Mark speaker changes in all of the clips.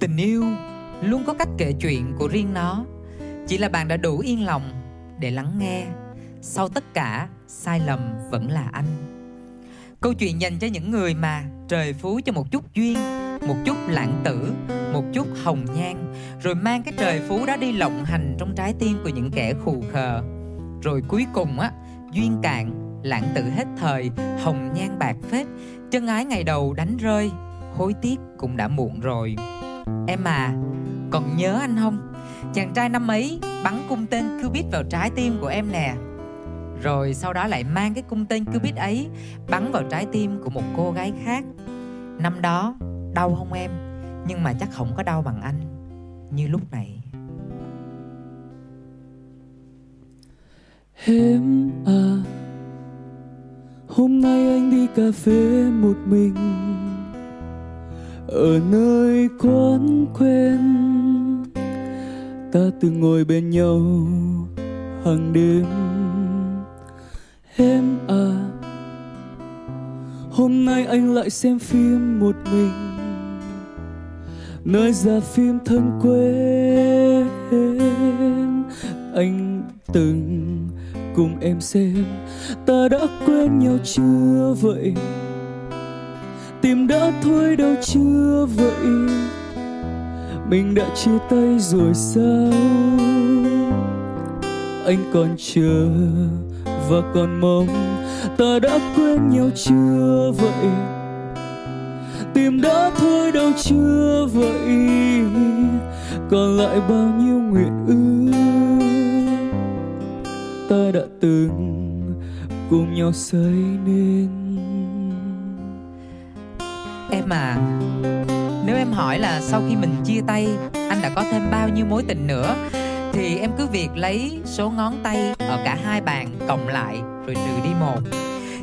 Speaker 1: tình yêu luôn có cách kể chuyện của riêng nó. Chỉ là bạn đã đủ yên lòng để lắng nghe. Sau tất cả, sai lầm vẫn là anh. Câu chuyện dành cho những người mà trời phú cho một chút duyên, một chút lãng tử, một chút hồng nhan, rồi mang cái trời phú đó đi lộng hành trong trái tim của những kẻ khù khờ. Rồi cuối cùng á, duyên cạn, lãng tử hết thời, hồng nhan bạc phết, chân ái ngày đầu đánh rơi, hối tiếc cũng đã muộn rồi em à còn nhớ anh không? Chàng trai năm ấy bắn cung tên cupid vào trái tim của em nè. Rồi sau đó lại mang cái cung tên cupid ấy bắn vào trái tim của một cô gái khác. Năm đó, đau không em? Nhưng mà chắc không có đau bằng anh. Như lúc này.
Speaker 2: Em à hôm nay anh đi cà phê một mình ở nơi quán quen, ta từng ngồi bên nhau hàng đêm. Em à hôm nay anh lại xem phim một mình. Nơi ra phim thân quen, anh từng cùng em xem. Ta đã quen nhau chưa vậy? Tìm đã thôi đâu chưa vậy? Mình đã chia tay rồi sao? Anh còn chờ và còn mong ta đã quên nhau chưa vậy? Tìm đã thôi đâu chưa vậy? Còn lại bao nhiêu nguyện ước? Ta đã từng cùng nhau xây nên
Speaker 1: em à nếu em hỏi là sau khi mình chia tay, anh đã có thêm bao nhiêu mối tình nữa, thì em cứ việc lấy số ngón tay ở cả hai bàn cộng lại rồi trừ đi một.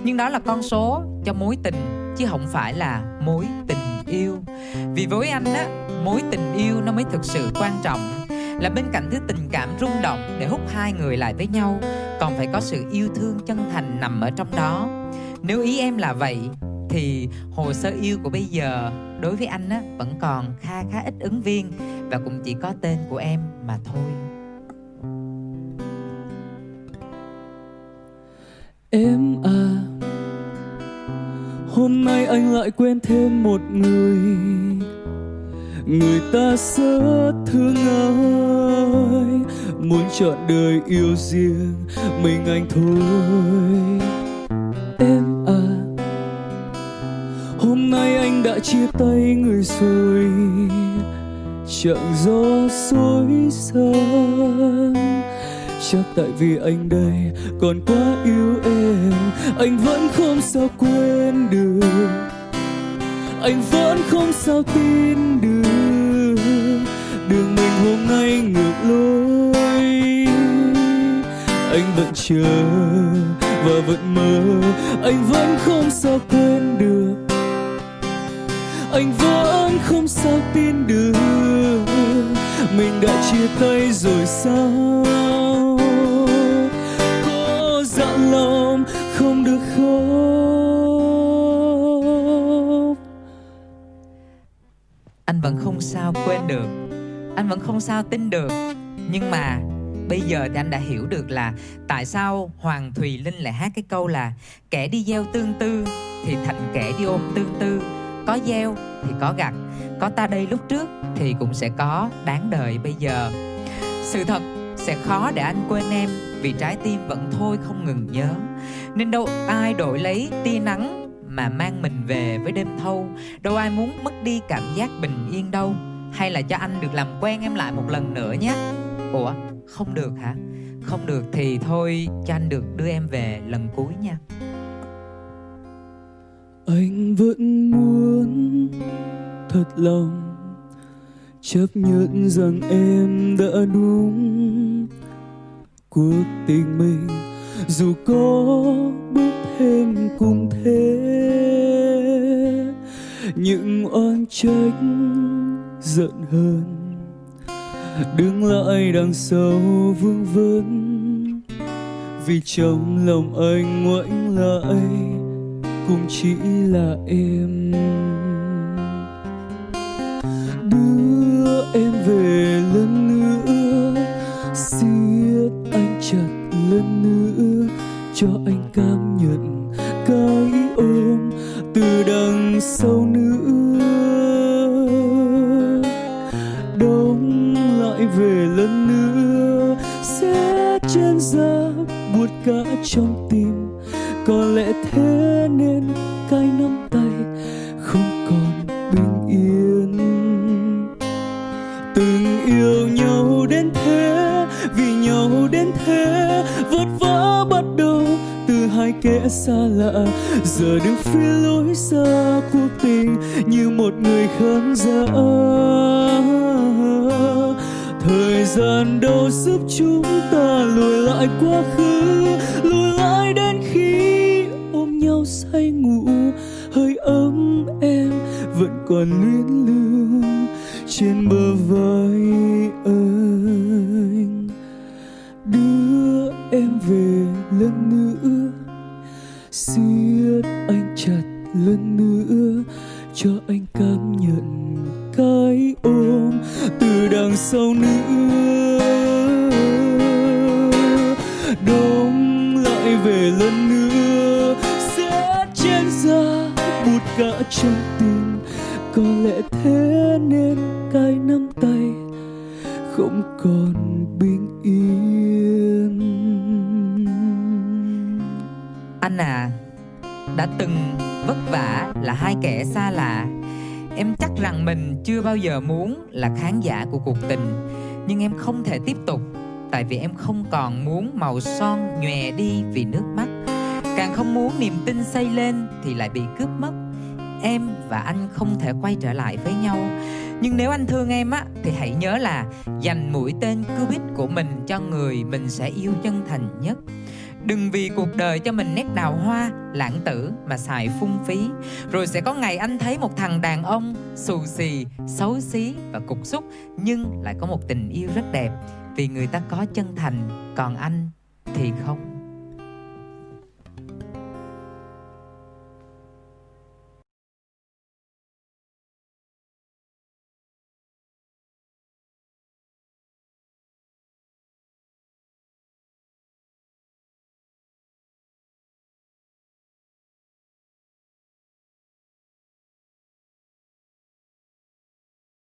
Speaker 1: Nhưng đó là con số cho mối tình, chứ không phải là mối tình yêu. Vì với anh á, mối tình yêu nó mới thực sự quan trọng, là bên cạnh thứ tình cảm rung động để hút hai người lại với nhau, còn phải có sự yêu thương chân thành nằm ở trong đó. Nếu ý em là vậy thì hồ sơ yêu của bây giờ đối với anh á, vẫn còn kha khá ít ứng viên và cũng chỉ có tên của em mà thôi.
Speaker 2: Em à hôm nay anh lại quen thêm một người. Người ta rất thương ai? Muốn chọn đời yêu riêng mình anh thôi. Tay người rồi chẳng do xối xăm chắc tại vì anh đây còn quá yêu em, anh vẫn không sao quên được. Anh vẫn không sao tin được, đường mình hôm nay ngược lối. Anh vẫn chờ và vẫn mơ, anh vẫn không sao quên được anh vẫn không sao tin được. Mình đã chia tay rồi sao? Có dặn lòng không được khóc?
Speaker 1: Anh vẫn không sao quên được. Anh vẫn không sao tin được. Nhưng mà bây giờ thì anh đã hiểu được là tại sao hoàng thùy linh lại hát cái câu là kẻ đi gieo tương tư thì thành kẻ đi ôm tương tư có gieo thì có gặt, có ta đây lúc trước thì cũng sẽ có đáng đời bây giờ. Sự thật sẽ khó để anh quên em, vì trái tim vẫn thôi không ngừng nhớ. Nên đâu ai đổi lấy tia nắng mà mang mình về với đêm thâu? Đâu ai muốn mất đi cảm giác bình yên đâu? Hay là cho anh được làm quen em lại một lần nữa nhé? Ủa, không được hả? Không được thì thôi, cho anh được đưa em về lần cuối nha
Speaker 2: anh vẫn muốn thật lòng chấp nhận rằng em đã đúng cuộc tình mình. Dù có bước thêm cùng thế, những oan trách giận hờn đứng lại đằng sau vương vấn. Vì trong lòng anh ngoảnh lại cũng chỉ là em. Đưa em về lần nữa, siết anh chặt lần nữa, cho anh cảm nhận cái ôm từ đằng sau nữa. Đóng lại về lần nữa, sẽ trên da buốt cả trong tim có lẽ thế nên cái nắm tay, không còn bình yên. Từng yêu nhau đến thế, vì nhau đến thế, vất vả bắt đầu từ hai kẻ xa lạ. Giờ đứng phía lối xa cuộc tình như một người khán giả. Thời gian đâu giúp chúng ta lùi lại quá khứ? Còn luyến lưu trên bờ vai anh. Đưa em về lần nữa, siết anh chặt lần nữa. Còn bình yên.
Speaker 1: Anh à, đã từng vất vả là hai kẻ xa lạ. Em chắc rằng mình chưa bao giờ muốn là khán giả của cuộc tình Nhưng em không thể tiếp tục Tại vì em không còn muốn màu son nhòe đi vì nước mắt. Càng không muốn niềm tin xây lên thì lại bị cướp mất. Em và anh không thể quay trở lại với nhau. Nhưng nếu anh thương em á Thì hãy nhớ là dành mũi tên Cupid của mình cho người mình sẽ yêu chân thành nhất. Đừng vì cuộc đời cho mình nét đào hoa, lãng tử mà xài phung phí. Rồi sẽ có ngày anh thấy một thằng đàn ông xù xì, xấu xí và cục xúc Nhưng lại có một tình yêu rất đẹp. Vì người ta có chân thành, còn anh thì không.